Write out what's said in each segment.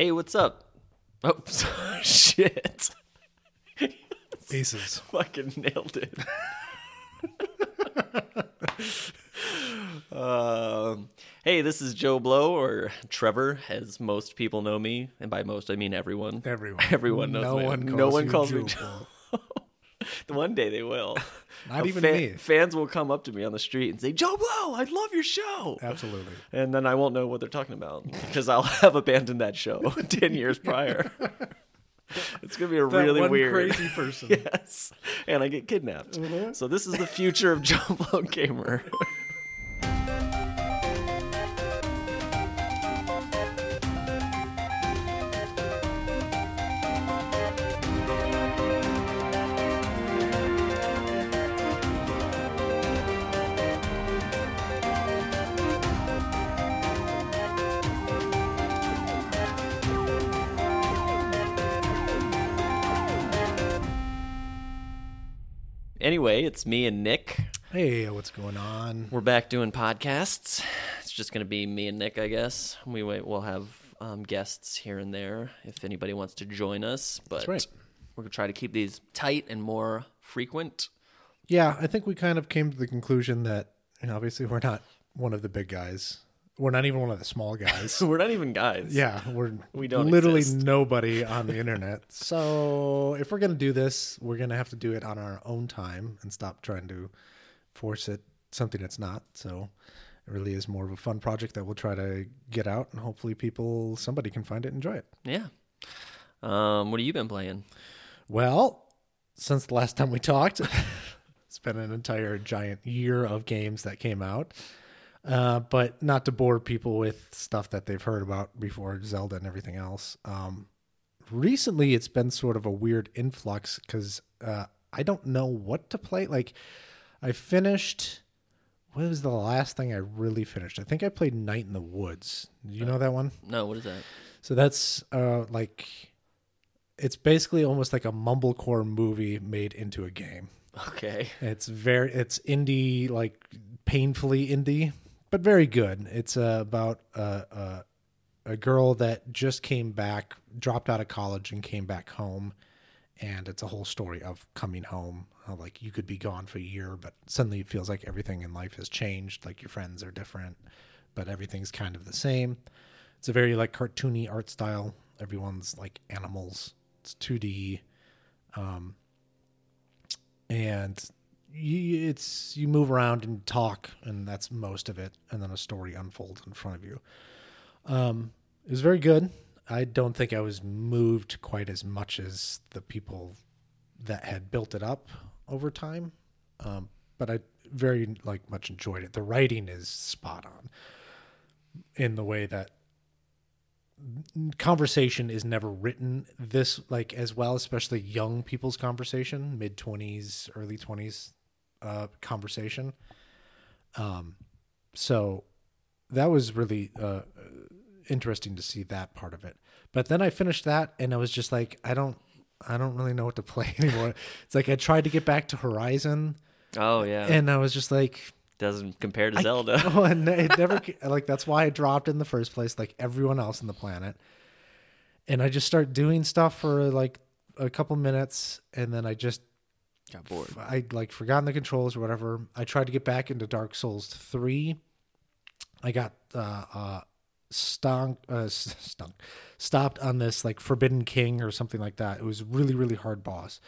Hey, what's up? Oh, shit. Aces. Fucking nailed it. um, hey, this is Joe Blow, or Trevor, as most people know me. And by most, I mean everyone. Everyone. Everyone knows No me. one no one calls me Joe. One day they will. Not A even fa- me. Fans will come up to me on the street and say, Joe Blow, I love your show. Absolutely. And then I won't know what they're talking about because I'll have abandoned that show 10 years prior. It's going to be a That really one weird. crazy person. yes. And I get kidnapped. Mm-hmm. So this is the future of Joe Blow Gamer. Anyway, it's me and Nick. Hey, what's going on? We're back doing podcasts. It's just going to be me and Nick, I guess. We wait, we'll have um, guests here and there if anybody wants to join us. But right. we're going to try to keep these tight and more frequent. Yeah, I think we kind of came to the conclusion that you know, obviously we're not one of the big guys. We're not even one of the small guys. We're not even guys. yeah, we're We don't literally exist. nobody on the internet. So if we're gonna do this, we're gonna have to do it on our own time and stop trying to force it something it's not. So it really is more of a fun project that we'll try to get out and hopefully people somebody can find it and enjoy it. Yeah. Um, what have you been playing? Well, since the last time we talked, it's been an entire giant year of games that came out. Uh, but not to bore people with stuff that they've heard about before Zelda and everything else. Um, recently, it's been sort of a weird influx because uh, I don't know what to play. Like, I finished. What was the last thing I really finished? I think I played Night in the Woods. Do you know that one? No, what is that? So that's uh like it's basically almost like a mumblecore movie made into a game. Okay. It's very it's indie like painfully indie, but very good. It's uh, about uh, uh, a girl that just came back, dropped out of college and came back home and it's a whole story of coming home. How, like you could be gone for a year, but suddenly it feels like everything in life has changed. Like your friends are different, but everything's kind of the same. It's a very like cartoony art style. Everyone's like animals. It's 2D, um, and you, it's you move around and talk, and that's most of it. And then a story unfolds in front of you. Um, it was very good. I don't think I was moved quite as much as the people that had built it up over time. Um, but I very like much enjoyed it. The writing is spot on in the way that conversation is never written this like as well, especially young people's conversation, mid twenties, early twenties uh, conversation. Um, so that was really uh, interesting to see that part of it. But then I finished that and I was just like, I don't, I don't really know what to play anymore. it's like I tried to get back to Horizon Oh, yeah. and I was just like, Doesn't compare to I- Zelda. Oh, and it never like that's why I dropped in the first place, like everyone else on the planet. And I just start doing stuff for like a couple minutes, and then I just Got bored. I like forgotten the controls or whatever. I tried to get back into Dark Souls three. I got uh, uh, stunk, uh, stunk, stopped on this like Forbidden King or something like that. It was really really hard boss.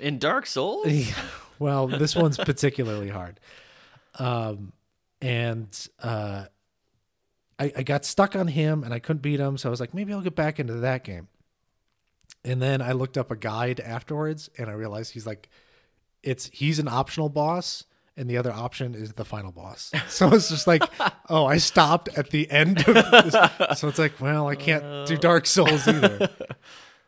In Dark Souls? well, this one's particularly hard. Um, and uh, I, I got stuck on him and I couldn't beat him. So I was like, maybe I'll get back into that game. And then I looked up a guide afterwards and I realized he's like, it's he's an optional boss and the other option is the final boss. So it's just like, oh, I stopped at the end of this. So it's like, well, I can't do Dark Souls either.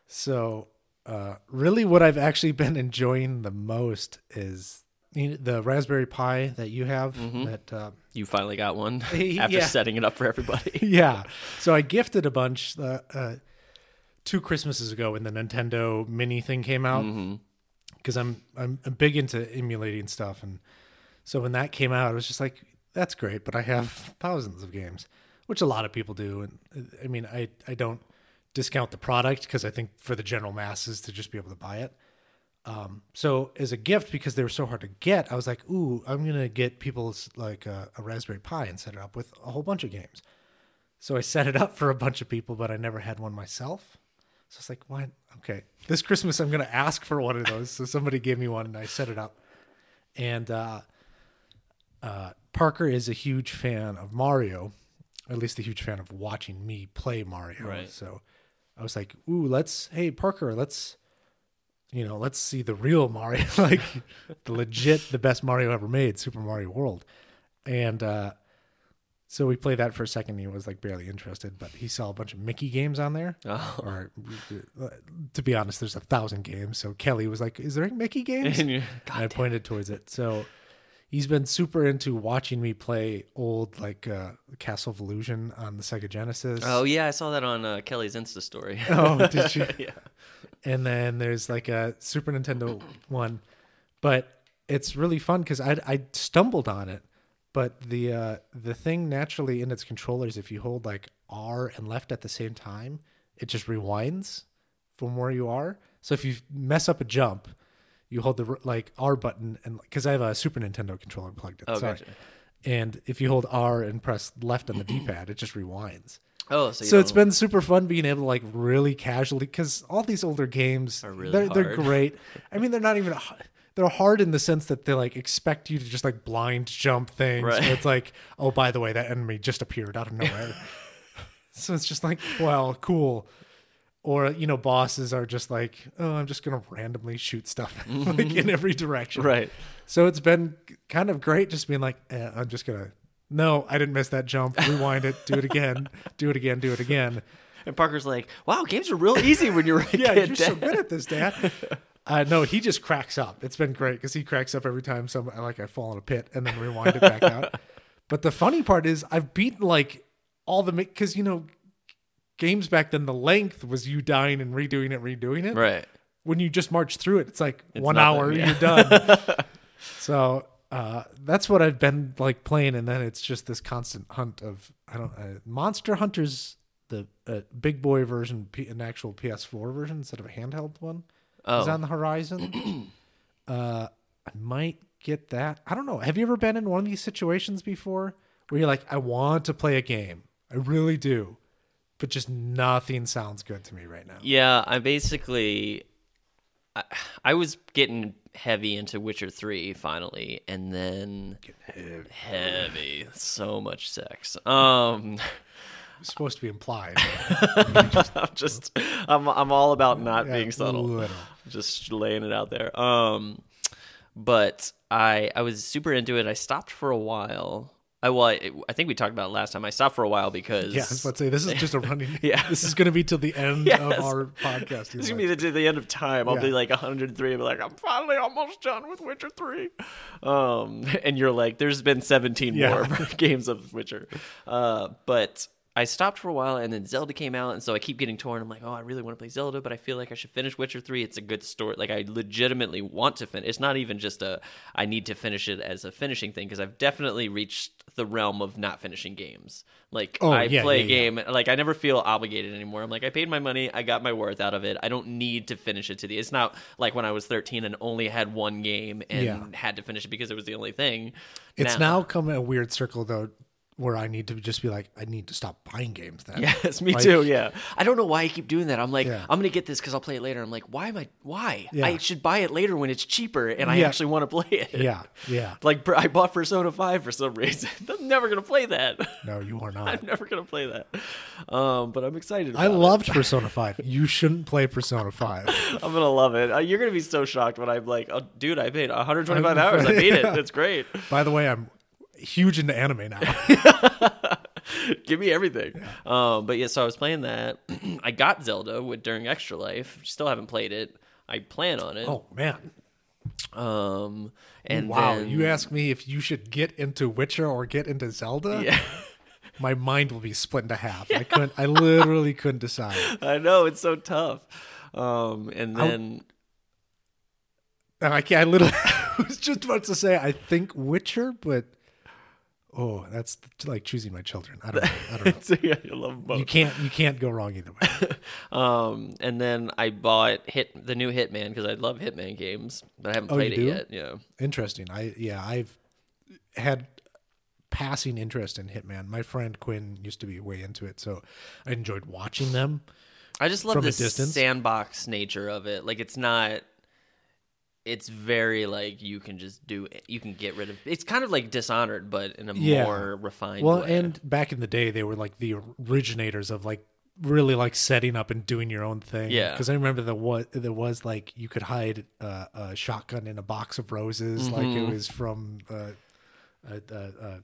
So uh, really what I've actually been enjoying the most is the Raspberry Pi that you have that uh, You finally got one after yeah. setting it up for everybody. yeah. So I gifted a bunch uh, uh, two Christmases ago when the Nintendo Mini thing came out because I'm, I'm I'm big into emulating stuff, and so when that came out, I was just like, that's great, but I have thousands of games, which a lot of people do, and uh, I mean, I I don't discount the product because I think for the general masses to just be able to buy it. Um, so as a gift, because they were so hard to get, I was like, "Ooh, I'm gonna get people's like a, a Raspberry Pi and set it up with a whole bunch of games." So I set it up for a bunch of people, but I never had one myself. So it's like, why? Okay, this Christmas I'm gonna ask for one of those. So somebody gave me one, and I set it up. And uh, uh, Parker is a huge fan of Mario, at least a huge fan of watching me play Mario. Right. So I was like, "Ooh, let's hey Parker, let's you know, let's see the real Mario, like the legit, the best Mario ever made, Super Mario World." And uh, so we played that for a second. He was like barely interested, but he saw a bunch of Mickey games on there. Oh. Or to be honest, there's a thousand games. So Kelly was like, "Is there any Mickey games?" And I pointed towards it. So he's been super into watching me play old like uh, Castle of Illusion on the Sega Genesis. oh yeah, I saw that on uh, Kelly's Insta story. Oh, did you? yeah. and then there's like a Super Nintendo one, but it's really fun because I I stumbled on it, but the uh, the thing naturally in its controllers, if you hold like R and left at the same time, it just rewinds from where you are. So if you mess up a jump, you hold the like R button and because I have a Super Nintendo controller plugged in. Oh, sorry. gotcha. And if you hold R and press left on the D-pad, it just rewinds. Oh, so, you So it's been super fun being able to like really casually because all these older games Are really they're they're great. I mean, they're not even they're hard in the sense that they like expect you to just like blind jump things. Right. It's like, oh, by the way, that enemy just appeared out of nowhere. so it's just like, well, cool. Or you know, bosses are just like, oh, I'm just gonna randomly shoot stuff like in every direction. right. So it's been kind of great just being like, eh, I'm just gonna. No, I didn't miss that jump. Rewind it. Do it again. Do it again. Do it again. And Parker's like, "Wow, games are real easy when you're a Yeah, kid." you're so good at this, Dad. Uh, no, he just cracks up. It's been great because he cracks up every time some like I fall in a pit and then rewind it back out. But the funny part is I've beaten like all the because you know games back then the length was you dying and redoing it, redoing it. Right. When you just march through it, it's like one nothing, hour, yeah. you're done. so uh, that's what I've been like playing, and then it's just this constant hunt of I don't uh, Monster Hunters, the uh, big boy version, P- an actual PS4 version instead of a handheld one is Oh. on the horizon. uh, I might get that. I don't know. Have you ever been in one of these situations before where you're like, I want to play a game, I really do, but just nothing sounds good to me right now. Yeah, I basically I, I was getting heavy into Witcher 3 finally and then heavy, heavy, so much sex. Um supposed to be implied. I'm just I'm I'm all about not Yeah, being subtle. Just laying it out there. Um but I I was super into it. I stopped for a while. I well, I, I think we talked about it last time. I stopped for a while because Yeah, I was about to say this is just a running. Yeah. this is going to be till the end Yes. of our podcast. This is gonna be the, the end of time. I'll Yeah. be like 103. I'll be like, I'm finally almost done with Witcher 3. Um, and you're like, there's been 17 Yeah. more games of Witcher. Uh, but I stopped for a while, and then Zelda came out, and so I keep getting torn. I'm like, oh, I really want to play Zelda, but I feel like I should finish Witcher 3. It's a good story. Like, I legitimately want to finish. It's not even just a I need to finish it as a finishing thing because I've definitely reached the realm of not finishing games. Like, Oh, I yeah, play yeah, a yeah. game like I never feel obligated anymore. I'm like I paid my money, I got my worth out of it. I don't need to finish it to the. It's not like when I was 13 and only had one game and Yeah. had to finish it because it was the only thing. It's now come a weird circle though, where I need to just be like, I need to stop buying games. Then Yes, me Like- too. Yeah, I don't know why I keep doing that. I'm like, Yeah. I'm gonna get this because I'll play it later. I'm like, why am I? Why? Yeah. I should buy it later when it's cheaper and I Yeah. actually want to play it. yeah, yeah. Like I bought Persona 5 for some reason. I'm never gonna play that. No, you are not. I'm never gonna play that. Um, but I'm excited. About I it. loved Persona Five. You shouldn't play Persona Five. I'm gonna love it. Uh, you're gonna be so shocked when I'm like, oh, dude, I paid 125 I'm- hours. I beat it. It's great. By the way, I'm huge into anime now. Give me everything. Um, but yeah, so I was playing that. I got Zelda with during Extra Life. Still haven't played it. I plan on it. oh man, Um, and wow! then- You ask me if you should get into Witcher or get into Zelda. Yeah, My mind will be split into half. I couldn't. I literally couldn't decide. I know it's so tough. Um, and then And I, can't, I literally I was just about to say I think Witcher, but oh, that's like choosing my children. I don't know. I don't know. Yeah, I love both. You can't you can't go wrong either way. Um, and then I bought Hit the new Hitman because I love Hitman games, but I haven't Oh, played it do? yet. Yeah. Interesting. I yeah, I've had passing interest in Hitman. My friend Quinn used to be way into it, so I enjoyed watching them. I just love the sandbox nature of it. Like it's not. It's very like you can just do it. You can get rid of. It's kind of like Dishonored, but in a Yeah. more refined. Way. Well, way. and back in the day, they were like the originators of like really like setting up and doing your own thing. Yeah. Because I remember there was there was like you could hide uh, a shotgun in a box of roses, like Mm-hmm. it was from uh, uh, uh, uh,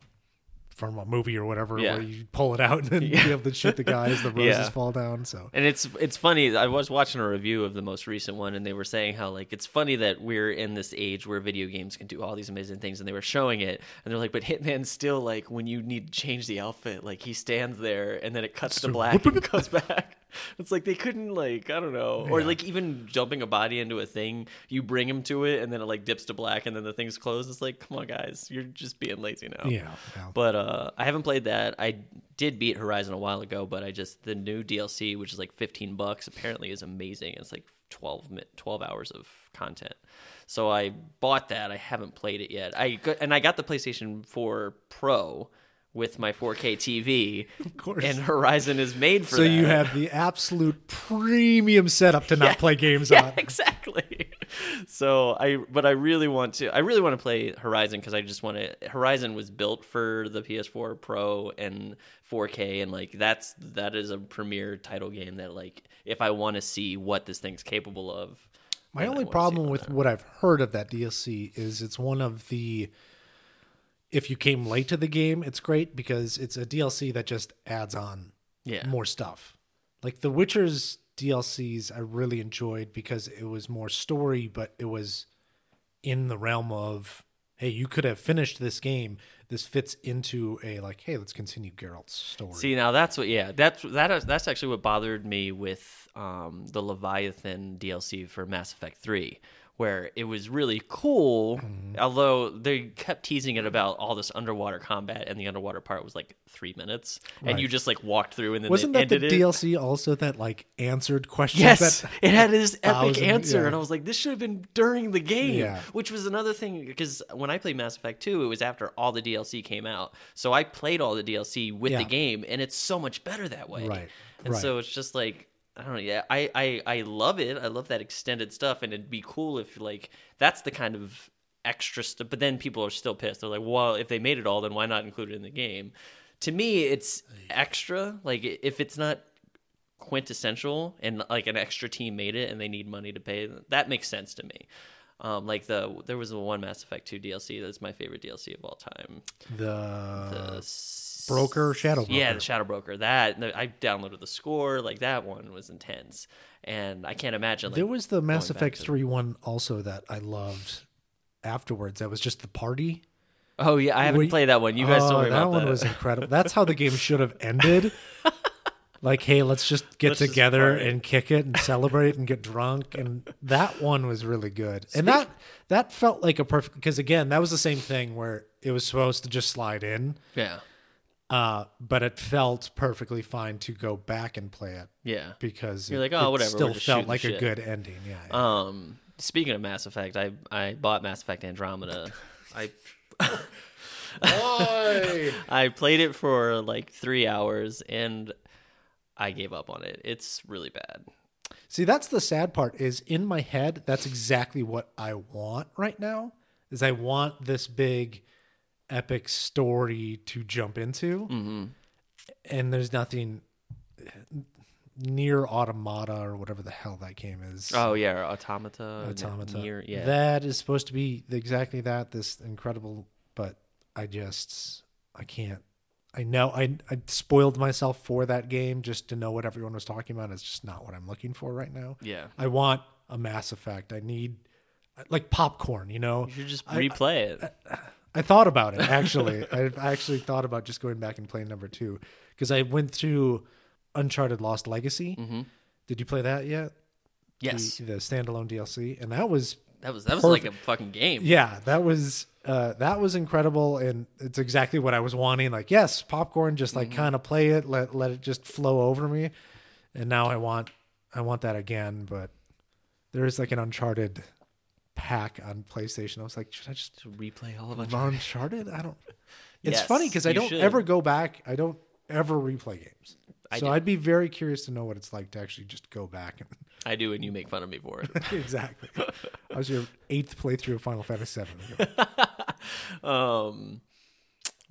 from a movie or whatever, Yeah. where you pull it out and Yeah. be able to shoot the guys the roses Yeah. fall down. So And it's it's funny. I was watching a review of the most recent one, and they were saying how like it's funny that we're in this age where video games can do all these amazing things, and they were showing it, and they're like, but Hitman's still like when you need to change the outfit, like he stands there, and then it cuts to black and goes back. It's like they couldn't like I don't know, or Yeah. like even jumping a body into a thing, you bring him to it, and then it like dips to black, and then the thing's closed. It's like, come on, guys, you're just being lazy now. yeah, yeah. But uh, I haven't played that. I did beat Horizon a while ago, but I just the new DLC, which is like fifteen bucks, apparently is amazing. It's like 12, 12 hours of content. So I bought that. I haven't played it yet. I got, and I got the PlayStation 4 Pro with my 4K TV. Of course. And Horizon is made for so that. you have the absolute premium setup to not Yeah. play games yeah, on. exactly. So I, but I really want to. I really want to play Horizon because I just want to. Horizon was built for the PS4 Pro and 4K, and like that's that is a premier title game that like if I want to see what this thing's capable of. My only problem with what I've heard of that DLC is it's one of the if you came late to the game, it's great because it's a DLC that just adds on yeah, more stuff. Like The Witcher's DLCs I really enjoyed because it was more story, but it was in the realm of hey, you could have finished this game. This fits into a like, hey, let's continue Geralt's story. See now that's what yeah that's that is, that's actually what bothered me with um, the Leviathan DLC for Mass Effect Three, where it was really cool, Mm-hmm. although they kept teasing it about all this underwater combat, and the underwater part was like three minutes, and you just like walked through and then Wasn't that the it. DLC also that like answered questions? Yes, that, it had this epic thousand- answer, yeah. and I was like, "This should have been during the game." Yeah. Which was another thing because when I played Mass Effect 2, it was after all the DLC came out, so I played all the DLC with Yeah. the game, and it's so much better that way. Right, And right. so it's just like I don't know. Yeah, I, I I love it. I love that extended stuff, and it'd be cool if like that's the kind of extra stuff. But then people are still pissed. They're like, "Well, if they made it all, then why not include it in the game?" To me, it's extra. Like if it's not quintessential and like an extra team made it and they need money to pay that makes sense to me um, like the there was a one mass effect 2 dlc that's my favorite dlc of all time the, The broker shadow broker. yeah the shadow broker that i downloaded the score like that one was intense and i can't imagine like there was the Mass Effect to- 3 one also that I loved afterwards. That was just the party. oh yeah i haven't played that one you guys oh, told me oh, that about one that was incredible. That's how the game should have ended. like, hey, let's just get Let's together party. and kick it and celebrate and get drunk. And that one was really good. And that that felt like a perfect because again, that was the same thing where it was supposed to just slide in. yeah Uh, but it felt perfectly fine to go back and play it yeah because You're it, like, oh, it whatever, still felt shooting like a good ending. Yeah. yeah. Um, speaking of Mass Effect, I I bought Mass Effect Andromeda. I Why? I played it for like three hours and I gave up on it. It's really bad. See, that's the sad part. Is in my head, that's exactly what I want right now. Is I want this big, epic story to jump into, Mm-hmm. and there's nothing Nier Automata or whatever the hell that game is. Oh yeah, Automata. Automata. Nier, yeah. That is supposed to be exactly that. This incredible, but I just I can't. I know I I spoiled myself for that game just to know what everyone was talking about. It's just not what I'm looking for right now. yeah. I want a Mass Effect. I need like popcorn. You know, You should just I- replay it. I thought about it actually. I actually thought about just going back and playing number two because I went through Uncharted Lost Legacy. Mhm. Did you play that yet? Yes. the, the standalone DLC, and that was That was that was like a fucking game. Yeah, that was uh, that was incredible, and it's exactly what I was wanting. Like, yes, popcorn, just like kind of play it, let let it just flow over me. And now I want I want that again, but there is like an Uncharted pack on PlayStation. I was like, should I just To replay all of Uncharted. Uncharted? I don't. It's Yes, funny because I don't should. ever go back. I don't ever replay games. I so do. I'd be very curious to know what it's like to actually just go back and I do, and you make fun of me for it. exactly. I was your eighth playthrough of Final Fantasy VII. um,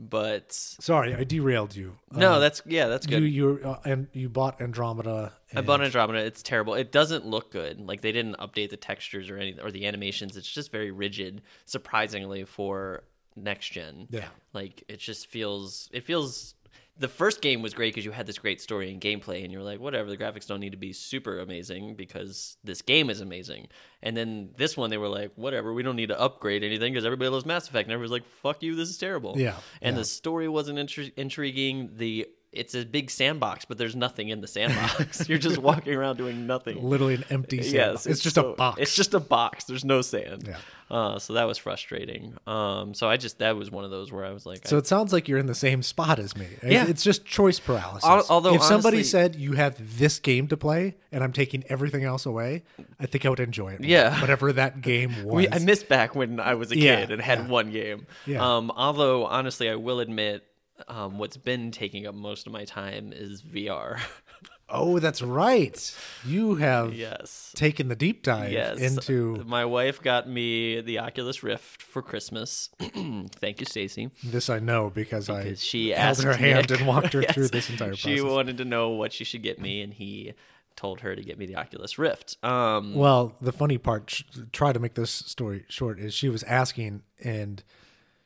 but Sorry, I derailed you. no, Uh, that's yeah, that's you good. you uh, and you bought Andromeda. I and- bought Andromeda. It's terrible. It doesn't look good. Like they didn't update the textures or any or the animations. It's just very rigid, surprisingly for next gen. Yeah. Like it just feels. It feels. The first game was great because you had this great story and gameplay, and you're like, whatever. The graphics don't need to be super amazing because this game is amazing. And then this one, they were like, whatever. We don't need to upgrade anything because everybody loves Mass Effect, and everybody's like, fuck you. This is terrible. Yeah, And yeah. the story wasn't intri- intriguing. The it's a big sandbox, but there's nothing in the sandbox. You're just walking around doing nothing. literally an empty. Yes, Yes, it's, just so- a box. It's just a box. There's no sand. Yeah. Uh, so that was frustrating. Um, so I just that was one of those where I was like, So I, it sounds like you're in the same spot as me. Yeah. It's just choice paralysis. Al- although if somebody honestly- said you have this game to play and I'm taking everything else away, I think I would enjoy it. Yeah. Whatever that game was. we, I missed back when I was a Yeah, kid and had yeah. one game. Yeah. Um, although honestly, I will admit. Um, what's been taking up most of my time is VR. oh, that's right. You have yes. taken the deep dive Yes. into my wife got me the Oculus Rift for Christmas. Thank you, Stacy. this. I know because, I Because she held asked her hand and walked her Yes. through this entire She wanted to know what she should get me, and he told her to get me the Oculus Rift. Um, Well, the funny part, try to make this story short, is she was asking, and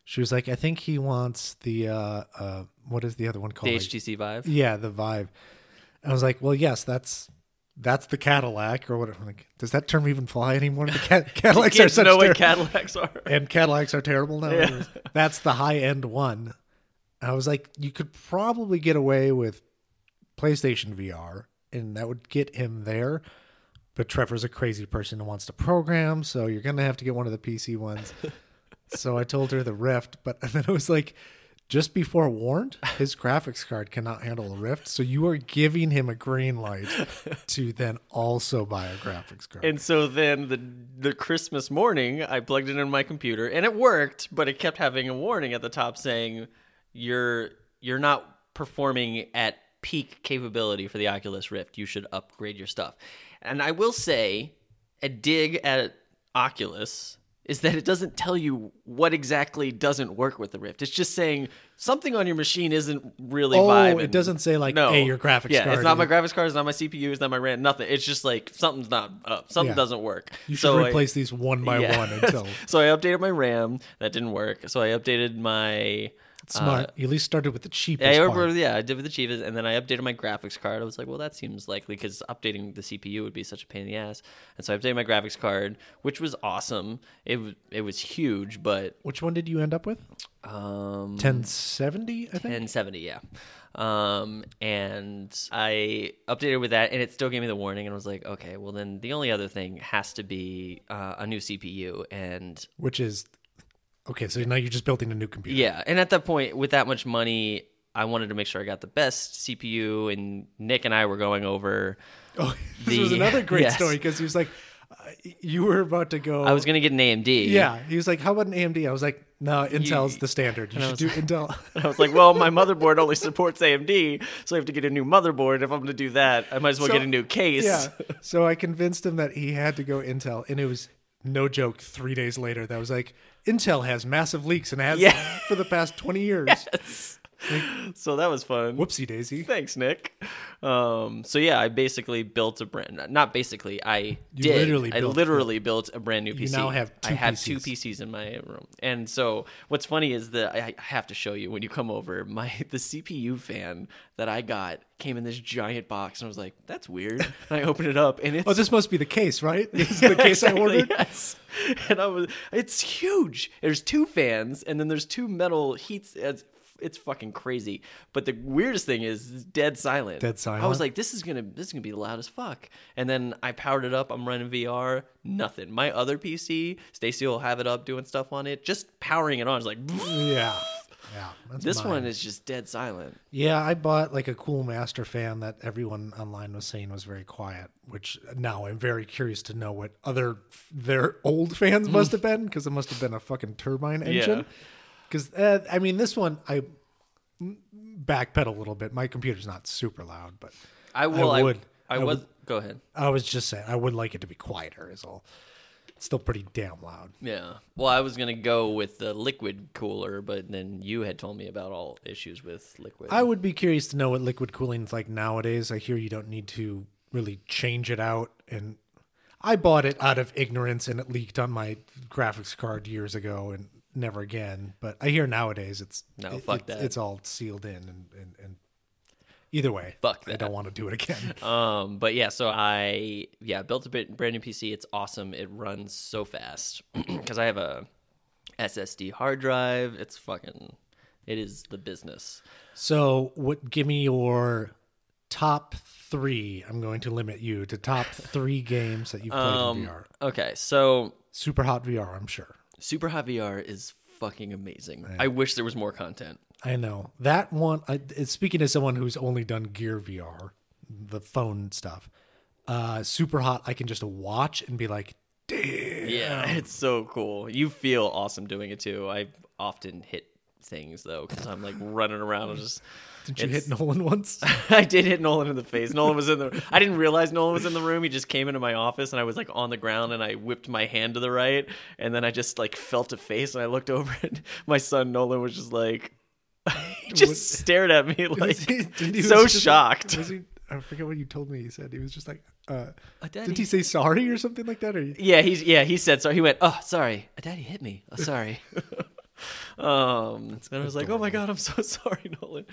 she was like, "I think he wants the uh, uh, what is the other one called? the HTC Vive. yeah, the Vive." I was like, "Well, yes, that's that's the Cadillac or whatever." Like, does that term even fly anymore? The Ca- Cadillacs are such know what Cadillacs are. and Cadillacs are terrible now. That's the high end one. I was like, you could probably get away with PlayStation VR, and that would get him there. But Trevor's a crazy person who wants to program, so you're gonna have to get one of the PC ones. so I told her the Rift, but then it was like, just before warned, his graphics card cannot handle a Rift, so you are giving him a green light to then also buy a graphics card. And so then the the Christmas morning, I plugged it in my computer, and it worked, but it kept having a warning at the top saying you're you're not performing at peak capability for the Oculus Rift. You should upgrade your stuff. And I will say, a dig at Oculus is that it doesn't tell you what exactly doesn't work with the Rift. It's just saying something on your machine isn't really Oh, vibing. it doesn't say, like, no. hey, your graphics yeah, card it's not my graphics card, it's not my CPU, it's not my RAM, nothing. It's just like something's not up. Something Yeah. doesn't work. you should so I- replace these one by Yeah. one until so I updated my RAM. That didn't work. So I updated my. Smart. you at least started with the cheapest I over, yeah, I did with the cheapest, and then I updated my graphics card. I was like, well, that seems likely because updating the CPU would be such a pain in the ass. And so I updated my graphics card, which was awesome. It was it was huge, but Which one did you end up with? um, 1070, I think. 1070, yeah. Um, and I updated with that, and it still gave me the warning, and I was like, okay, well then the only other thing has to be uh, a new CPU, and Which is okay. So now you're just building a new computer. Yeah, and at that point, with that much money, I wanted to make sure I got the best CPU. And Nick and I were going over. Oh, this The- was another great yes. story because he was like, uh, you were about to go. I was going to get an AMD. Yeah, he was like, "How about an AMD?" I was like, "No, Intel's You- the standard. You should do Intel." And I was like, well, my motherboard only supports AMD, so I have to get a new motherboard. If I'm going to do that, I might as well So- get a new case. yeah. So I convinced him that he had to go Intel, and it was no joke. Three days later, that was like, "Intel has massive leaks and has Yeah. for the past twenty years." So that was fun. Whoopsie daisy. Thanks, Nick. Um, so yeah, I basically built a brand. Not basically, I did. literally I built- literally built a brand new PC. now have I two have two PCs. PCs in my room. And so what's funny is that I have to show you when you come over. My the CPU fan that I got came in this giant box, and I was like, "That's weird." And I opened it up, and it's Oh, this must be the case, right? This is the case Exactly, I ordered. Yes, and I was. It's huge. There's two fans, and then there's two metal heats. It's fucking crazy. But the weirdest thing is it's dead silent. Dead silent. I was like, this is gonna this is gonna be loud as fuck. And then I powered it up. I'm running VR. Nothing. My other PC, Stacy will have it up doing stuff on it. Just powering it on is like. Yeah. Yeah. That's This mine. one is just dead silent. Yeah, I bought like a Cooler Master fan that everyone online was saying was very quiet, which now I'm very curious to know what other their old fans must have been because it must have been a fucking turbine engine. Yeah. Because uh, I mean, this one I backpedal a little bit. My computer's not super loud, but I will. I, would. I, I was. would. Go ahead. I was just saying I would like it to be quieter. Is all. It's still pretty damn loud. Yeah. Well, I was gonna go with the liquid cooler, but then you had told me about all issues with liquid. I would be curious to know what liquid cooling is like nowadays. I hear you don't need to really change it out. And I bought it out of ignorance and it leaked on my graphics card years ago and never again. But I hear nowadays it's No, it- fuck it's, that. it's all sealed in and, and, and either way, Fuck I don't want to do it again. Um, but yeah, so I yeah built a bit, brand new PC. It's awesome. It runs so fast because I have a SSD hard drive. It's fucking. It is the business. so, what? Give me your top three. I'm going to limit you to top three games that you've played Um, in VR. okay, so Super hot VR, I'm sure. Super Hot VR is fucking amazing. I wish there was more content. I know that one. I, speaking as someone who's only done Gear VR, the phone stuff. Uh, super hot. I can just watch and be like, "Damn!" Yeah, it's so cool. You feel awesome doing it too. I often hit things though because I'm like running around and just. Did you hit Nolan once? I did hit Nolan in the face. Nolan was in the. I didn't realize Nolan was in the room. He just came into my office, and I was like on the ground, and I whipped my hand to the right, and then I just like felt a face, and I looked over, and my son Nolan was just like, he just What- stared at me like he- so like- shocked. was he- I forget what you told me. He said he was just like, uh, "Uh, Daddy." did he say sorry or something like that? Or Yeah, he's yeah. He said sorry. He went, "Oh, sorry, Daddy hit me. Oh, sorry." um, and I was like, "Oh my god, I'm so sorry, Nolan."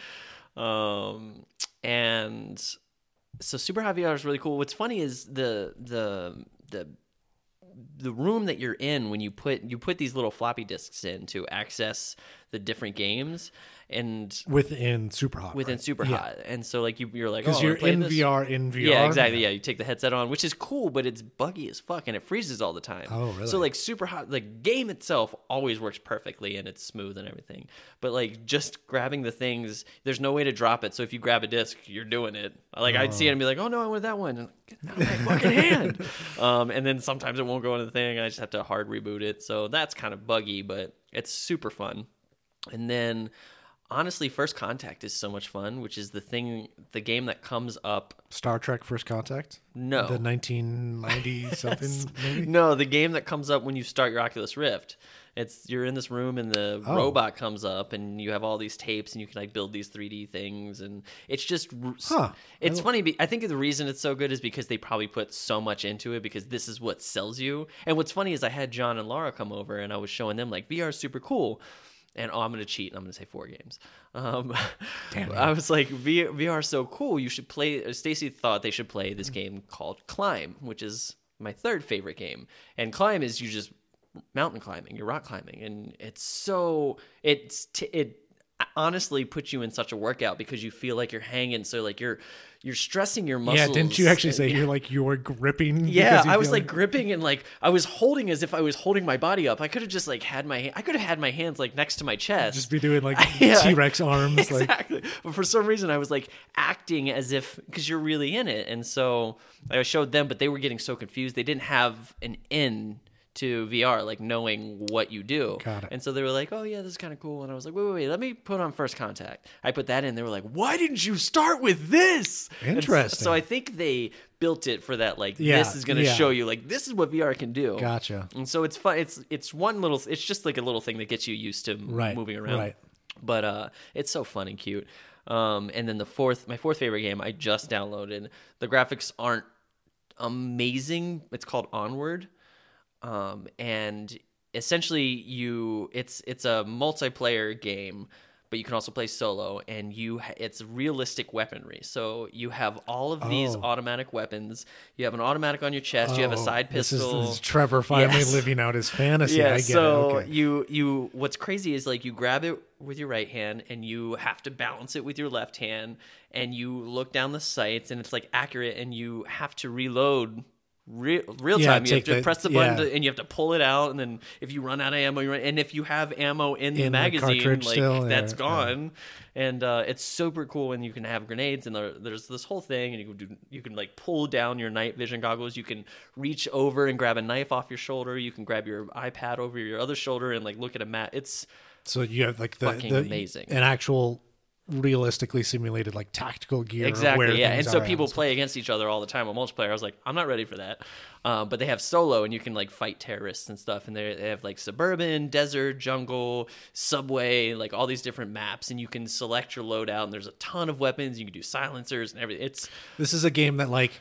Um, and so Super VR is really cool. What's funny is the the the the room that you're in when you put you put these little floppy disks in to access the different games and within super hot, within right? Super Yeah. Hot. And so like you you're like, because oh, you're in this. VR in VR. Yeah, exactly. Yeah, you take the headset on, which is cool, but it's buggy as fuck and it freezes all the time. Oh, really? So like super hot, the game itself always works perfectly and it's smooth and everything. But like just grabbing the things, there's no way to drop it. So if you grab a disc, you're doing it. Like I'd see it and be like, oh no, I want that one. And Get out of my fucking hand. Um, and then sometimes it won't go into the thing. And I just have to hard reboot it. So that's kind of buggy, but it's super fun. And then honestly, First Contact is so much fun, which is the thing, the game that comes up. Star Trek First Contact. No. the 1990 something maybe. No, the game that comes up when you start your Oculus Rift. It's you're in this room and the Oh. robot comes up and you have all these tapes and you can like build these 3D things and it's just huh. it's funny be- I think the reason it's so good is because they probably put so much into it because this is what sells you. And what's funny is I had John and Laura come over and I was showing them like VR is super cool. And oh, I'm gonna cheat. and I'm gonna say four games. Um, I was like, V- VR is so cool. You should play. Stacy thought they should play this game called Climb, which is my third favorite game. And Climb is you just mountain climbing, you're rock climbing, and it's so it's t- it honestly puts you in such a workout because you feel like you're hanging. So like you're you're stressing your muscles. Yeah, didn't you actually and- say you're like you're gripping? yeah, you I was feel like gripping and like I was holding as if I was holding my body up. I could have just like had my I could have had my hands like next to my chest. just be doing like Yeah. T Rex arms, like exactly. But for some reason, I was like acting as if because you're really in it, and so I showed them, but they were getting so confused. They didn't have an in to VR, like knowing what you do. Got it. And so they were like, "Oh yeah, this is kind of cool." And I was like, "Wait, wait, wait, let me put on First Contact." I put that in. They were like, "Why didn't you start with this?" And so- Interesting. So I think they built it for that. Like, Yeah, this is going to yeah. show you, like, this is what VR can do. gotcha. And so it's fun. It's it's one little. It's just like a little thing that gets you used to Right, moving around. right. But uh, it's so fun and cute. Um, and then the fourth, my fourth favorite game, I just downloaded. The graphics aren't amazing. It's called Onward, um, and essentially you, it's it's a multiplayer game, but you can also play solo, and you it's realistic weaponry. So you have all of these Oh. automatic weapons. You have an automatic on your chest. you have a Oh, side this is- pistol. This is, Trevor finally Yes. living out his fantasy. Yeah, I get so it. Okay. you you what's crazy is like you grab it with your right hand and you have to balance it with your left hand and you look down the sights and it's like accurate and you have to reload real real Yeah, time. You have to the- press the button yeah. to, and you have to pull it out and then if you run out of ammo, you run, and if you have ammo in the In the magazine, cartridge like still, that's yeah, gone. And uh, it's super cool when you can have grenades and there, there's this whole thing and you can do you can like pull down your night vision goggles. You can reach over and grab a knife off your shoulder. You can grab your iPad over your other shoulder and like look at a map. It's So you have like the, Fucking the amazing. an actual realistically simulated like tactical gear. exactly yeah. And so people at. play against each other all the time on multiplayer. I was like, I'm not ready for that. Um, but they have solo and you can like fight terrorists and stuff. And they they have like suburban, desert, jungle, subway, like all these different maps. And you can select your loadout. And there's a ton of weapons. You can do silencers and everything. It's This is a game that like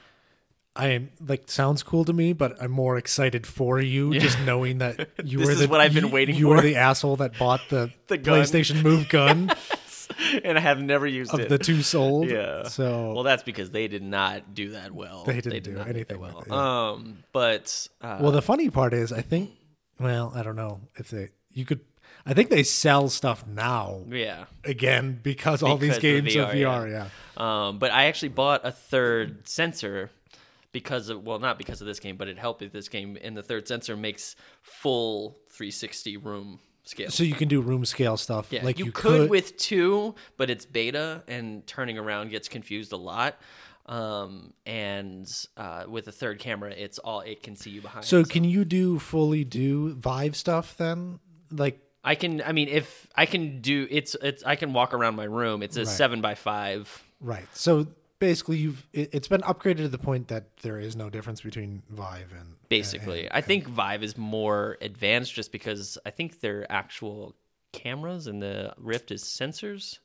I am like sounds cool to me, but I'm more excited for you just knowing that you This were is the what I've been waiting you were the asshole that bought the, The. PlayStation Move gun and I have never used it. of it. the two sold. Yeah. So well, that's because they did not do that well. They didn't did do anything well. it, Um, but uh, well, the funny part is, I think. Well, I don't know if they you could. I think they sell stuff now yeah. again because all these Because games VR, of VR. Yeah. Um, but I actually bought a third sensor because of well, not because of this game, but it helped with this game. And the third sensor makes full 360 room scale. So you can do room scale stuff. yeah, like you, you, could, with two, but it's beta and turning around gets confused a lot. Um, and uh, with a third camera, it's all it can see you behind. So can you do fully do Vive stuff then? Like I can. I mean, if I can do it's it's I can walk around my room. It's a seven by five. right. So basically, you've it, it's been upgraded to the point that there is no difference between Vive and Basically, I think Vive is more advanced just because I think they're actual cameras and the Rift is sensors.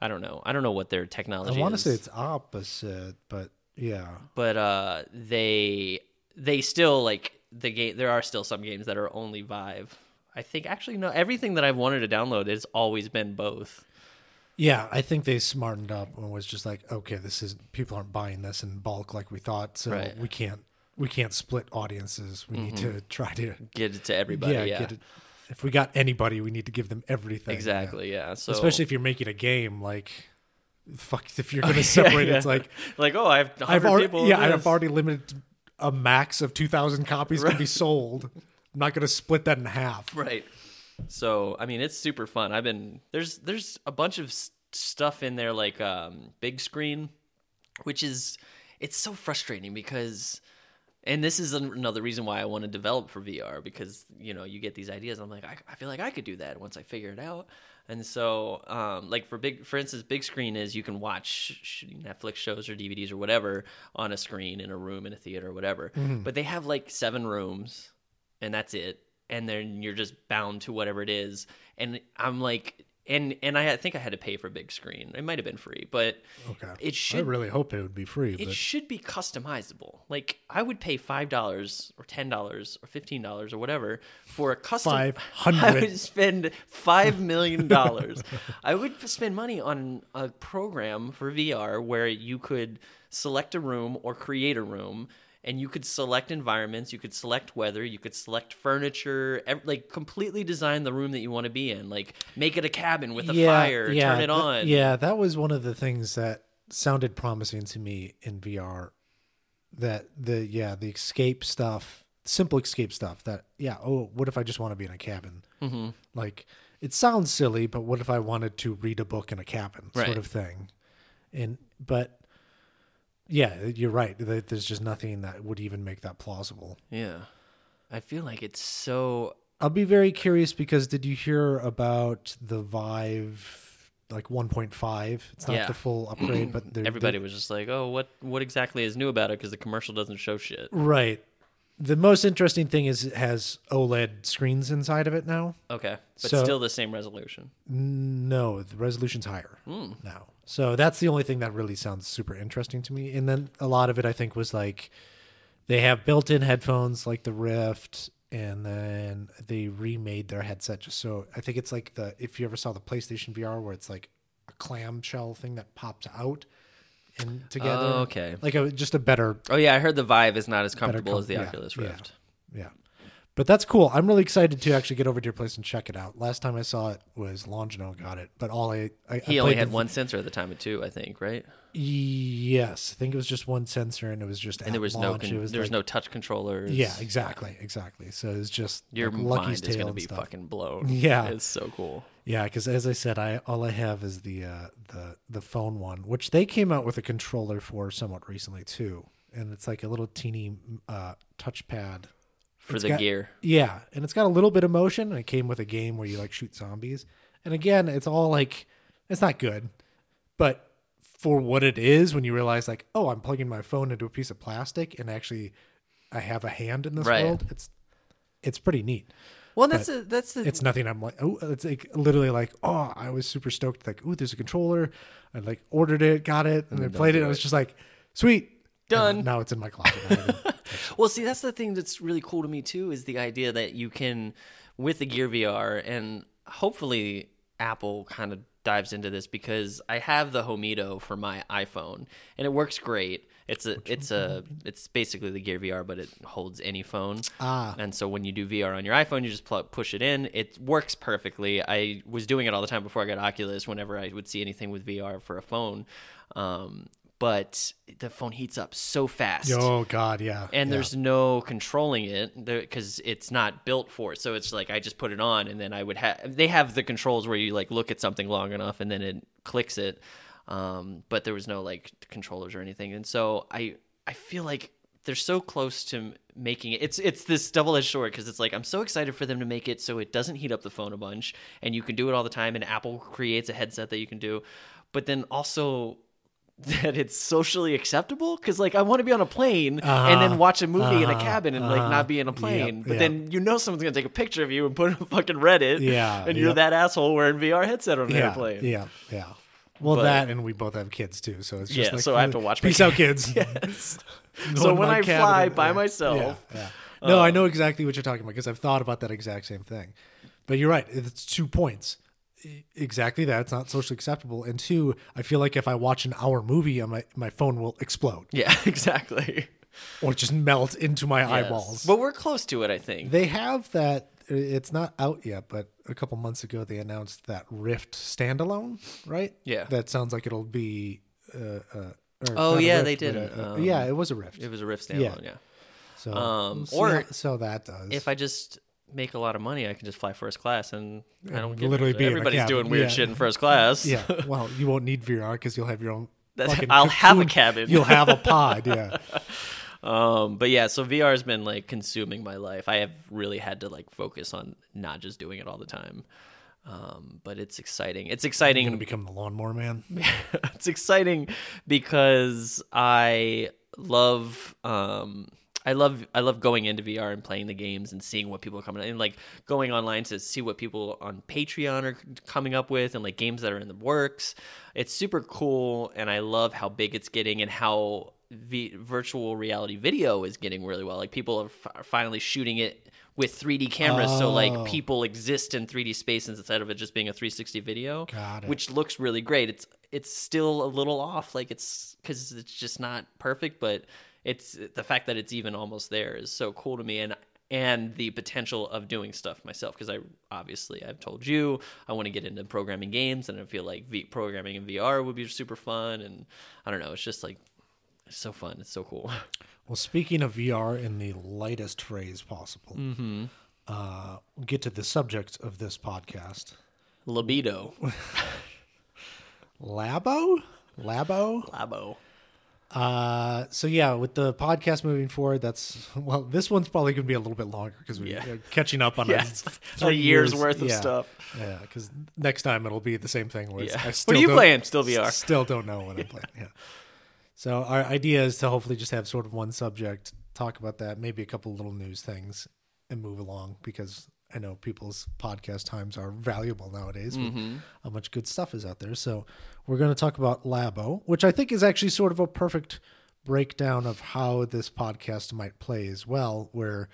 I don't know. I don't know what their technology. I want to say it's opposite, but yeah. but uh, they they still like the game. There are still some games that are only Vive. I think actually no. Everything that I've wanted to download has always been both. Yeah, I think they smartened up and was just like, okay, this is people aren't buying this in bulk like we thought, so Right. we can't we can't split audiences. We need to try to Get it to everybody. yeah, Mm-hmm. Yeah, get it. If we got anybody, we need to give them everything. exactly. Yeah. So Especially if you're making a game like fuck if you're going to separate it, it's like like oh, I have I've already people. yeah. I've already limited a max of 2000 copies can be sold. I'm not going to split that in half. right so i mean it's super fun. I've been there's there's a bunch of stuff in there like um big screen which is it's so frustrating because and this is an- another reason why i want to develop for vr because you know you get these ideas. I'm like I, I feel like i could do that once i figure it out. And so um, like for big for instance big screen is you can watch netflix shows or dvds or whatever on a screen in a room in a theater or whatever. But they have like seven rooms and that's it and then you're just bound to whatever it is. And i'm like and and i think i had to pay for a big screen. It might have been free but Okay. it I should really hope it would be free, it but should be customizable. Like i would pay five dollars or ten dollars or fifteen dollars or whatever for a custom Five i would spend five million dollars. I would spend money on a program for vr where you could select a room or create a room and you could select environments you could select weather you could select furniture ev- like completely design the room that you want to be in like make it a cabin with a fire turn it th- on yeah, that was one of the things that sounded promising to me in VR. That the yeah the escape stuff, simple escape stuff. That yeah. Oh, what if I just want to be in a cabin? Mm-hmm. Like it sounds silly, but what if I wanted to read a book in a cabin, Right. sort of thing? And but yeah, uh, you're right. There's just nothing that would even make that plausible. yeah i feel like it's so I'll be very curious because did you hear about the Vive like 1.5? It's not Yeah. the full upgrade, but everybody was just like, "Oh, what what exactly is new about it?" Because the commercial doesn't show shit. right. The most interesting thing is it has OLED screens inside of it now. Okay, but So- still the same resolution. No, the resolution's higher hmm. now. So that's the only thing that really sounds super interesting to me. And then a lot of it, I think, was like they have built-in headphones like the Rift, and then they remade their headset just so I think it's like the if you ever saw the PlayStation VR where it's like a clamshell thing that pops out and together. Oh, okay. Like a just a better Oh yeah, I heard the Vive is not as comfortable com- as the yeah, Oculus yeah. Rift. yeah. But that's cool. I'm really excited to actually get over to your place and check it out. Last time I saw it was Longino got it, but all I, I He I only had the- one sensor at the time of two, I think, right? Yes, I think it was just one sensor, and it was just And there was no con- was there was no touch controllers. Yeah, exactly, exactly. So it's just Your like mind is going to be stuff. fucking blown. Yeah. it's so cool. Yeah, because as I said, I all I have is the uh, the the phone one, which they came out with a controller for somewhat recently too, and it's like a little teeny uh, touchpad. For It's the got- gear, Yeah, and it's got a little bit of motion, and it came with a game where you like shoot zombies. And again, it's all like it's not good, but for what it is, when you realize like, oh, I'm plugging my phone into a piece of plastic, and actually, I have a hand in this Right. world. It's it's pretty neat. well, that's a, that's the It's nothing. I'm like, oh, it's like literally like, oh, I was super stoked. Like, oh, there's a controller. I like ordered it, got it, and then played it. And I was just like, sweet, Done. And now it's in my closet. Well, see, that's the thing that's really cool to me too is the idea that you can, with the Gear VR, and hopefully Apple kind of dives into this because I have the Homido for my iPhone and it works great. It's a, it's a, it's basically the Gear VR, but it holds any phone. Ah. And so when you do VR on your iPhone, you just plug, push it in. It works perfectly. I was doing it all the time before I got Oculus. Whenever I would see anything with VR for a phone, um, but the phone heats up so fast oh God, yeah. and yeah. there's no controlling it because it's not built for it. So it's like I just put it on, and then I would have. They have the controls where you like look at something long enough, and then it clicks it. Um, but there was no like controllers or anything, and so I I feel like they're so close to making it. It's it's this double edged sword because it's like I'm so excited for them to make it so it doesn't heat up the phone a bunch, and you can do it all the time. And Apple creates a headset that you can do, but then also that it's socially acceptable because like i want to be on a plane and Uh-huh. then watch a movie in a Uh-huh. cabin and like Uh-huh. not be in a plane Yep, but yeah. then you know someone's gonna take a picture of you and put it on fucking reddit Yeah, and you're yep. that asshole wearing vr headset on an yeah, airplane yeah, yeah. Well, But- that and we both have kids too, so it's just Yeah, like, so I have to watch Peace out, kids. yes so when i fly and- by yeah, myself Yeah, yeah. No, I know exactly what you're talking about because I've thought about that exact same thing. But you're right; it's two points. Exactly that. It's not socially acceptable. And two, I feel like if I watch an hour movie, my my phone will explode yeah exactly or just melt into my Yes. eyeballs. but we're close to it i think They have that. It's not out yet, but a couple months ago they announced that Rift standalone, right? Yeah. That sounds like it'll be. Uh, uh, Oh, yeah, Rift, they did. a- a- Um, yeah, it was a Rift. it was a rift standalone yeah, So, um, or so that does. if i just make a lot of money i can just fly first class and i don't get literally be everybody's doing weird Yeah. shit in first class yeah, well, you won't need VR because you'll have your own. That's- I'll have a cabin. You'll have a pod. Yeah. Um, but yeah, so VR has been like consuming my life. I have really had to like focus on not just doing it all the time. Um, but it's exciting. It's You're exciting. gonna become the lawnmower man. it's exciting because I love um I love I love going into VR and playing the games and seeing what people are coming and like going online to see what people on Patreon are coming up with and like games that are in the works. It's super cool and I love how big it's getting and how v- virtual reality video is getting really well. Like people are, f- are finally shooting it with 3D cameras so Oh. like people exist in 3D spaces instead of it just being a 360 video Got it. which looks really great. It's it's still a little off, like it's because it's just not perfect, but it's the fact that it's even almost there is so cool to me, and and the potential of doing stuff myself because I obviously I've told you I want to get into programming games, and I feel like v- programming in VR would be super fun, and I don't know, it's just like it's so fun, it's so cool. Well, speaking of VR in the lightest phrase possible, Mm-hmm. uh, we'll get to the subject of this podcast. Libido, Labo, Labo. Labo. Uh, so yeah, with the podcast moving forward, that's well, this one's probably going to be a little bit longer because we're Yeah. uh, catching up on Yes, a, a year's years- worth of yeah. stuff. Yeah, because next time it'll be the same thing. Where Yeah. I What are you playing? Still VR. Still don't know what I'm playing. Yeah. So our idea is to hopefully just have sort of one subject, talk about that, maybe a couple little news things, and move along because I know people's podcast times are valuable nowadays. with How much good stuff is out there. So we're going to talk about Labo, which I think is actually sort of a perfect breakdown of how this podcast might play as well, where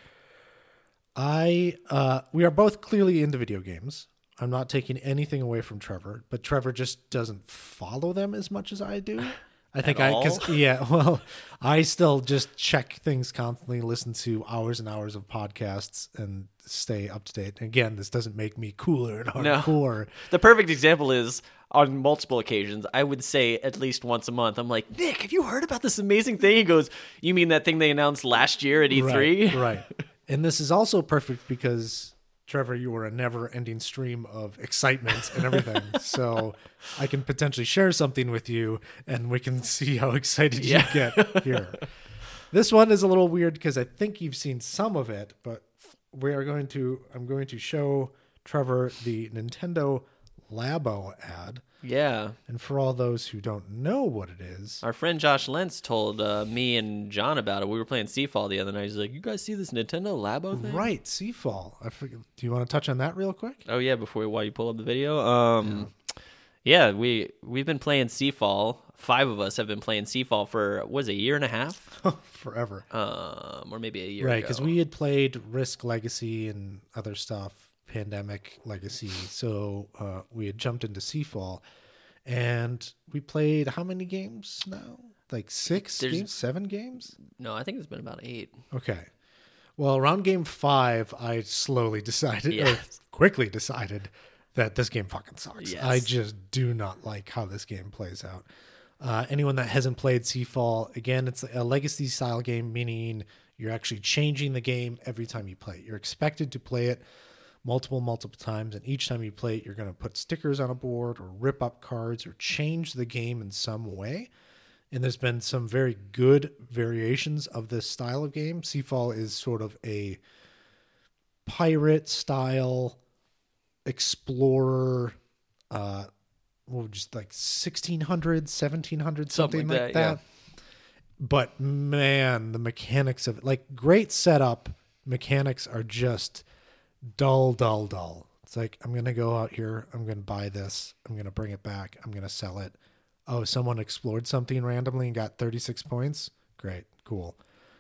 I uh, we are both clearly into video games. I'm not taking anything away from Trevor, but Trevor just doesn't follow them as much as I do. I think I because yeah, well, I still just check things constantly, listen to hours and hours of podcasts, and stay up to date. Again, this doesn't make me cooler and No. hardcore. The perfect example is on multiple occasions, I would say at least once a month, I'm like, Nick, have you heard about this amazing thing? He goes, You mean that thing they announced last year at E E3? Right, right. And this is also perfect because Trevor, you were a never-ending stream of excitement and everything. so I can potentially share something with you, and we can see how excited Yeah. you get here. this one is a little weird because I think you've seen some of it, but we are going to. I'm going to show Trevor the Nintendo Labo ad, Yeah. and for all those who don't know what it is, Our friend Josh Lentz told uh, me and John about it. We were playing Seafall the other night. He's like, "You guys see this Nintendo Labo thing?" right, Seafall. I forget. Do you want to touch on that real quick? Oh yeah, before while you pull up the video. Um, yeah. we we've been playing Seafall. Five of us have been playing Seafall for what was it, a year and a half, Forever. um, or maybe a year. right ago. because we had played risk legacy and other stuff pandemic legacy. So uh, we had jumped into seafall and we played how many games now? Like six There's- games? Seven games? No, I think it's been about eight. okay. Well around game five i slowly decided or quickly decided that this game fucking sucks. Yes. i just do not like how this game plays out. Uh, anyone that hasn't played Seafall, again, it's a legacy style game, meaning you're actually changing the game every time you play it. You're expected to play it multiple, multiple times, and each time you play it, you're going to put stickers on a board or rip up cards or change the game in some way. And there's been some very good variations of this style of game. Seafall is sort of a pirate style explorer uh what would you like 1600 1700 something, like, like that, that, but man the mechanics of it like great setup mechanics are just dull dull dull. It's like i'm gonna go out here i'm gonna buy this i'm gonna bring it back i'm gonna sell it. Oh someone explored something randomly and got 36 points? Great cool.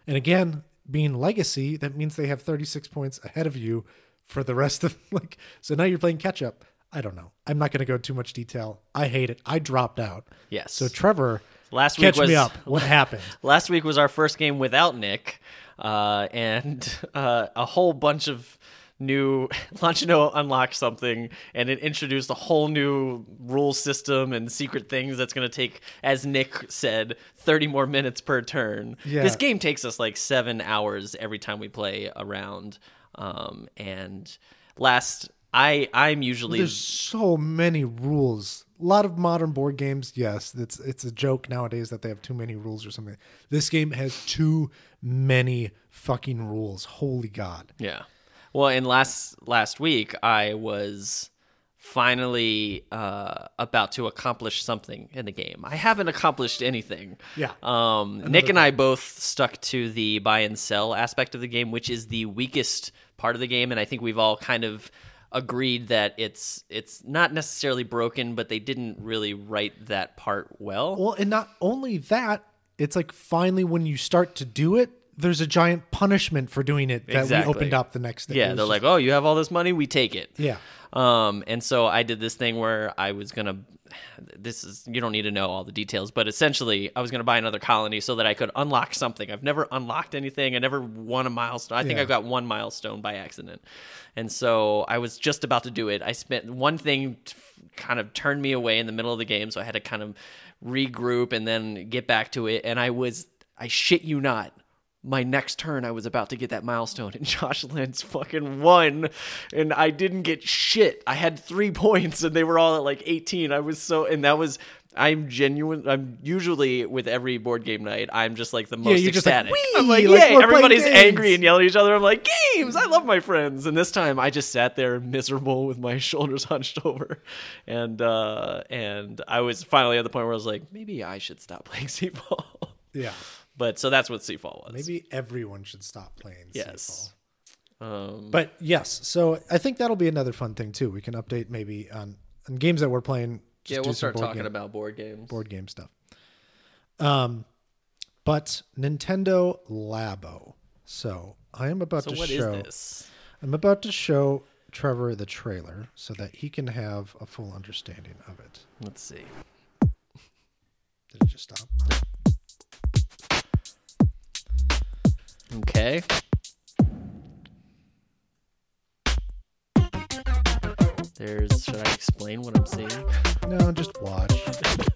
And again being legacy that means they have 36 points ahead of you for the rest of like so now you're playing catch up i don't know. I'm not going to go too much detail. I hate it. I dropped out. Yes. so trevor Last week catch was me up. What happened? Last week was our first game without Nick, uh, and uh, a whole bunch of new Launchino unlocked something, and it introduced a whole new rule system and secret things that's going to take, as Nick said, thirty more minutes per turn. Yeah. This game takes us like seven hours every time we play a round, um, and last. I I'm usually There's so many rules. A lot of modern board games, yes, it's it's a joke nowadays that they have too many rules or something. This game has too many fucking rules. Holy god. Yeah. Well, and last last week I was finally uh, about to accomplish something in the game. I haven't accomplished anything. Yeah. Um, Nick and I both stuck to the buy and sell aspect of the game, which is the weakest part of the game, and I think we've all kind of agreed that it's it's not necessarily broken, but they didn't really write that part well. Well, and not only that, it's like finally when you start to do it, there's a giant punishment for doing it that Exactly. we opened up the next day. Yeah, they're just- like, "Oh, you have all this money, we take it." Yeah. Um, and so I did this thing where I was gonna. This is you don't need to know all the details, but essentially I was gonna buy another colony so that I could unlock something. I've never unlocked anything. I never won a milestone. I think Yeah. I got one milestone by accident, and so I was just about to do it. I spent one thing t- kind of turned me away in the middle of the game, so I had to kind of regroup and then get back to it. And I was, I shit you not, my next turn I was about to get that milestone and Josh Lentz fucking won and I didn't get shit. I had 3 points and they were all at like 18. I was so and that was I'm genuine I'm usually with every board game night I'm just like the most you're just like, ecstatic. I'm like, Like, "Yay, we're playing everybody's angry and yelling at each other." I'm like, "Games! I love my friends." And this time I just sat there miserable with my shoulders hunched over. And uh and I was finally at the point where I was like, "Maybe I should stop playing Seafall." Yeah. But so that's what Seafall was. Maybe everyone should stop playing Yes. Seafall. Um, But yes, so I think that'll be another fun thing too. We can update maybe on, on games that we're playing. Just yeah, do we'll some start board talking game- about board games. board game stuff. Um, but Nintendo Labo. So I am about so to what is show. this? I'm about to show Trevor the trailer so that he can have a full understanding of it. Let's see. Did it just stop? Okay. There's. Should I explain what I'm seeing? No, just watch.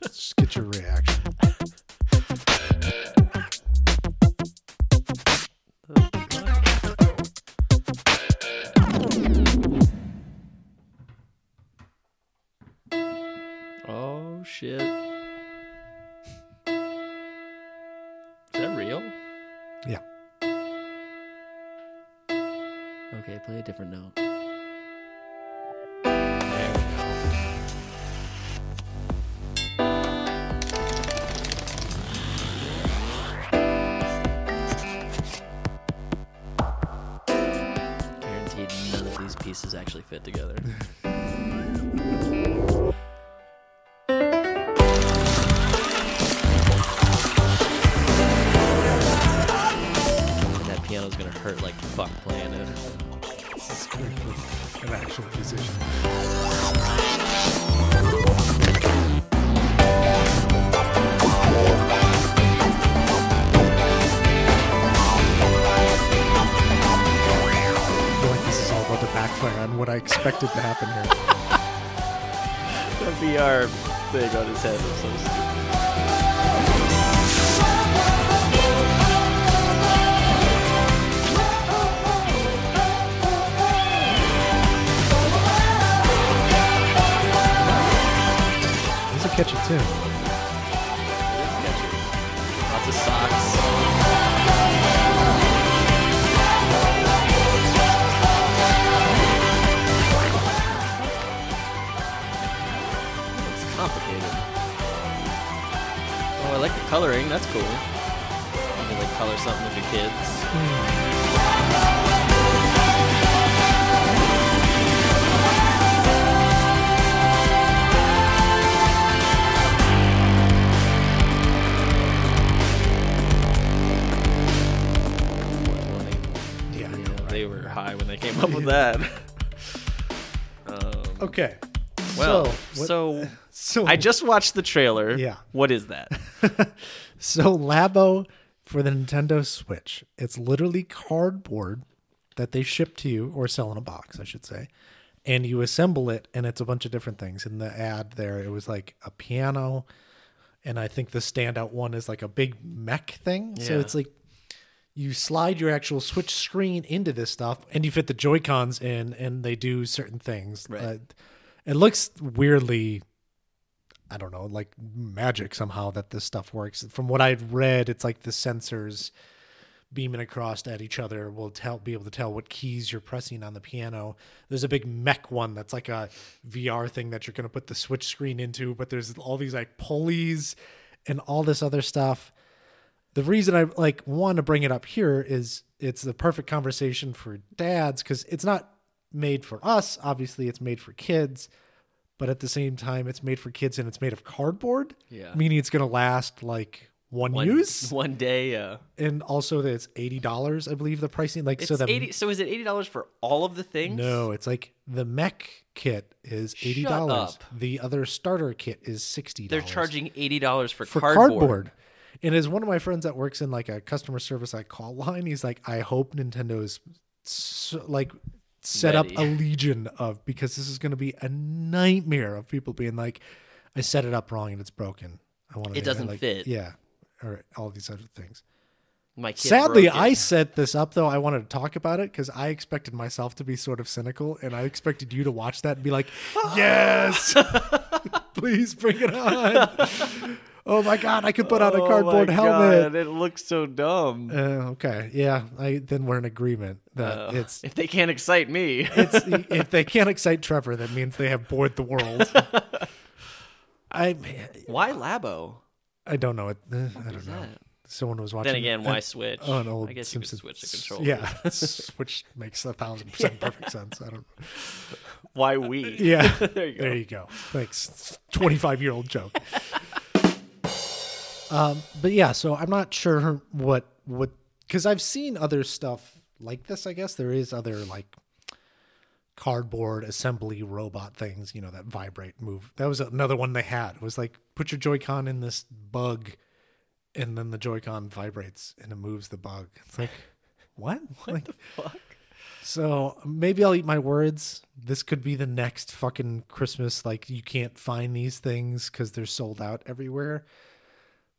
just get your reaction. Note. Expected to happen here. The VR thing on his head is so stupid. It's a catchy I like the coloring. That's cool. Maybe like color something with the kids. Yeah, I know, right? they were high when they came up with that. um, Okay. well, so, what- so so I just watched the trailer. Yeah. What is that? So Labo for the Nintendo Switch. It's literally cardboard that they ship to you or sell in a box, I should say. And you assemble it and it's a bunch of different things. In the ad there it was like a piano and I think the standout one is like a big mech thing. So it's like you slide your actual Switch screen into this stuff and you fit the Joy-Cons in and they do certain things. Right. Uh, it looks weirdly I don't know, like magic somehow that this stuff works. From what I've read, it's like the sensors beaming across at each other will tell be able to tell what keys you're pressing on the piano. There's a big mech one that's like a VR thing that you're going to put the switch screen into, but there's all these like pulleys and all this other stuff. The reason I like want to bring it up here is it's the perfect conversation for dads cuz it's not made for us, obviously it's made for kids, but at the same time it's made for kids and it's made of cardboard, Yeah. meaning it's going to last like one, One, use one day. Uh, and also that it's eighty dollars, I believe the pricing. Like it's so the eighty. So is it eighty dollars for all of the things? no, it's like the mech kit is eighty dollars. up. The other starter kit is sixty. they're charging eighty dollars for, for cardboard. cardboard. And as one of my friends that works in like a customer service like call line, he's like, I hope Nintendo's so, like set up a legion of because this is going to be a nightmare of people being like, I set it up wrong and it's broken. I want to. It doesn't like, fit. Yeah, or all these other things. My kid Sadly. I set this up though. I wanted to talk about it because I expected myself to be sort of cynical, and I expected you to watch that and be like, "Yes, please bring it on." oh my god, I could put on a cardboard Oh my cardboard helmet. God, it looks so dumb. Uh, okay, yeah, I then we're in agreement that Uh, it's if they can't excite me. it's if they can't excite Trevor, that means they have bored the world. I why Labo? I don't know it. uh, I don't know. that? Someone was watching. Then again, an- why switch? Oh, an old I guess Simpsons. switch the control. Yeah, which makes a thousand percent perfect sense. I don't. Why we? Yeah, there you go. there you go. Thanks. Twenty-five year old joke. Um, but yeah, so I'm not sure what what because I've seen other stuff like this. I guess there is other like cardboard assembly robot things, you know, that vibrate, move. That was another one they had. It was like put your Joy-Con in this bug, and then the Joy-Con vibrates and it moves the bug. It's like, what? What like, the Fuck. so maybe I'll eat my words. This could be the next fucking Christmas. Like you can't find these things because they're sold out everywhere.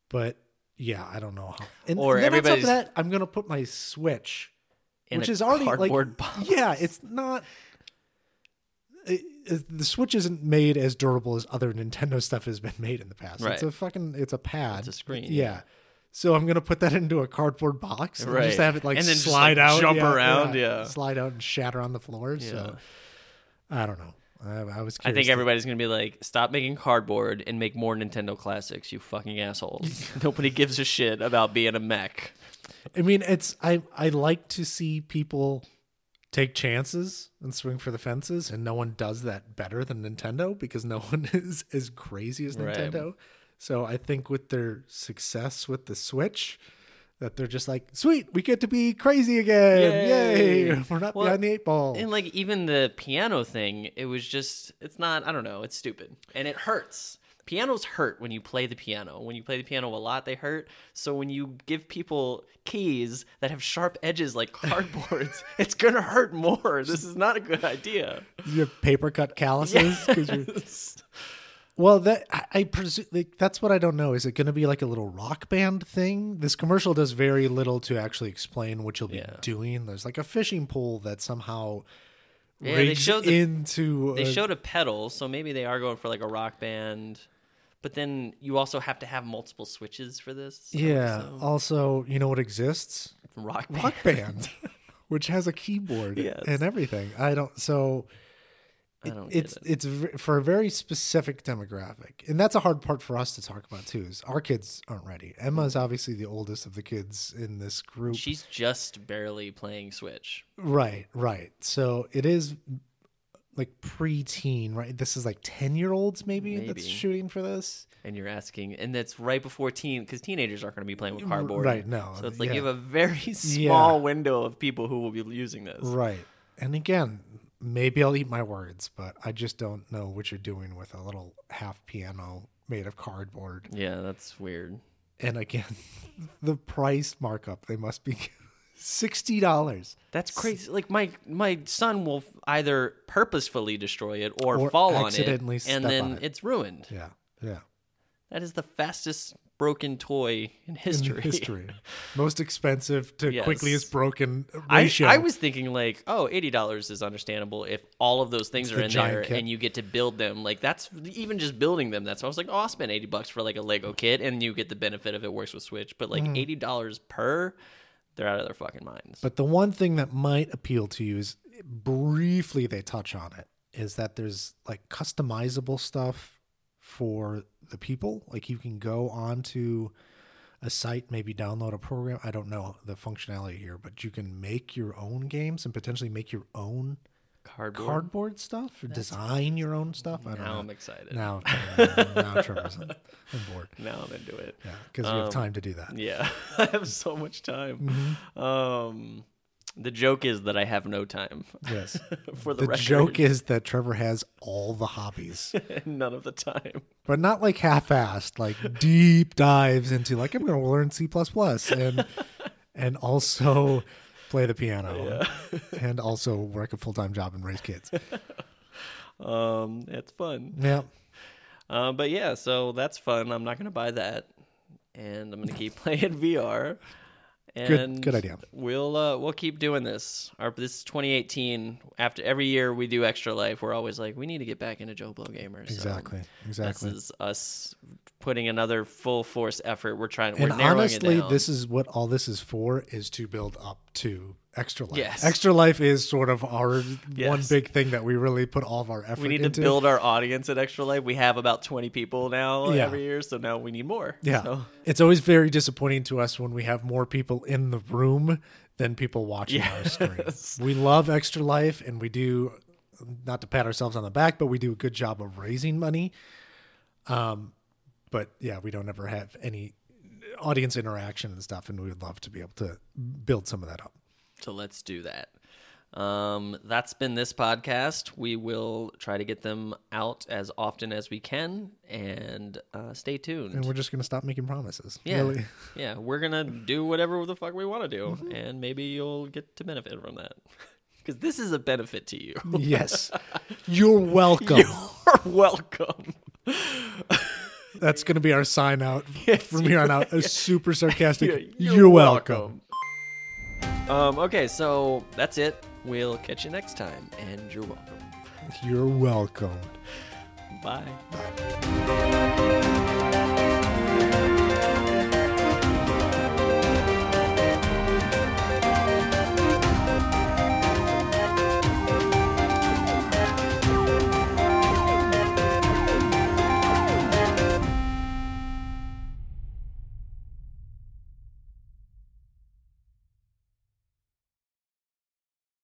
But yeah, I don't know how. And, Or then on top of that, I'm gonna put my Switch, which a is already cardboard like box. yeah, it's not. it- it- the Switch isn't made as durable as other Nintendo stuff has been made in the past. Right. It's a fucking it's a pad. It's a screen, Yeah. yeah. So I'm gonna put that into a cardboard box and Right. just have it like And then slide like, out, jump yeah, around, yeah. slide out and shatter on the floor. So I don't know. I, I was. I think to- everybody's gonna be like, stop making cardboard and make more Nintendo classics, you fucking assholes. Nobody gives a shit about being a mech. I mean, it's I I like to see people take chances and swing for the fences, and no one does that better than Nintendo because no one is as crazy as Right. Nintendo. So I think with their success with the Switch, that they're just like, sweet, we get to be crazy again! Yay! Yay. We're not Well, behind the eight ball. And like even the piano thing, it was just it's not I don't know, it's stupid. And it hurts. Pianos hurt when you play the piano. When you play the piano a lot, they hurt. So when you give people keys that have sharp edges like cardboards, it's gonna hurt more. This is not a good idea. you have paper cut calluses Yes. Well, that I, I presume like, that's what I don't know. Is it going to be like a little rock band thing? This commercial does very little to actually explain what you'll be Yeah. doing. There's like a fishing pole that somehow Yeah, they showed the- into. They a- showed a pedal, so maybe they are going for like a rock band. But then you also have to have multiple switches for this. yeah. so- Also, you know what exists? rock band. Rock band, which has a keyboard Yes. and everything. I don't. So I don't it's it. it's for a very specific demographic, and that's a hard part for us to talk about too. Is our kids aren't ready. Emma's obviously the oldest of the kids in this group. She's just barely playing Switch. Right, right. So it is like pre-teen, right? This is like 10-year-olds maybe, that's shooting for this. and you're asking, and that's right before teen, because teenagers aren't going to be playing with mm, cardboard, Right, no. So it's like yeah. you have a very small window of people who will be using this. Right. And again, maybe I'll eat my words, but I just don't know what you're doing with a little half piano made of cardboard. Yeah, that's weird. And again, the price markup, they must be $60. That's crazy. Like my my son will either purposefully destroy it or, Or fall on it, and then it. it's ruined. Yeah. Yeah. That is the fastest broken toy in history. In history. Most expensive to Yes. quickliest broken I, ratio. I was thinking like, oh, eighty dollars is understandable if all of those things It's are the in there kit. and you get to build them. Like that's even just building them. That's why I was like, oh, I'll spend eighty bucks for like a Lego kit, and you get the benefit of it works with Switch. But like mm. eighty dollars per, they're out of their fucking minds. But the one thing that might appeal to you is briefly they touch on it is that there's like customizable stuff for the people. Like you can go onto a site, maybe download a program. I don't know the functionality here, but you can make your own games and potentially make your own Cardboard. cardboard stuff or design your own stuff. I don't now know. I'm excited. Now, now Trevor's on, on board. Now I'm into it. Yeah, because you have Um, time to do that. Yeah, I have so much time. Mm-hmm. Um, the joke is that I have no time Yes. for the, The record. joke is that Trevor has all the hobbies. none of the time. but not like half-assed, like deep dives into like I'm going to learn C++ and and also play the piano and also work a full-time job and raise kids. Um, it's fun. Yeah. Uh, but yeah, so that's fun. I'm not gonna buy that, and I'm gonna keep playing VR. And good idea. We'll uh, we'll keep doing this. Our this is 2018. After every year we do Extra Life, we're always like, we need to get back into Joe Blow Gamers. So Exactly. Exactly. This is us putting another full force effort. We're trying. and we're narrowing honestly, it down. this is what all this is for is to build up to Extra Life. Yes. Extra Life is sort of our one big thing that we really put all of our effort into. we need into. to build our audience at Extra Life. We have about 20 people now Yeah. every year, so now we need more. Yeah. So- It's always very disappointing to us when we have more people in the room than people watching our stream. We love Extra Life and we do not to pat ourselves on the back, but we do a good job of raising money. Um but yeah, we don't ever have any audience interaction and stuff and we would love to be able to build some of that up. So let's do that. Um, that's been this podcast. We will try to get them out as often as we can, and uh, stay tuned. And we're just gonna stop making promises. yeah, Really. yeah, we're gonna do whatever the fuck we want to do, and maybe you'll get to benefit from that because this is a benefit to you. yes. You're welcome. You're welcome. That's gonna be our sign out from here on out. A super sarcastic. You're You're, welcome. Um, okay, so that's it. We'll catch you next time, and you're welcome. You're welcome. Bye. Bye.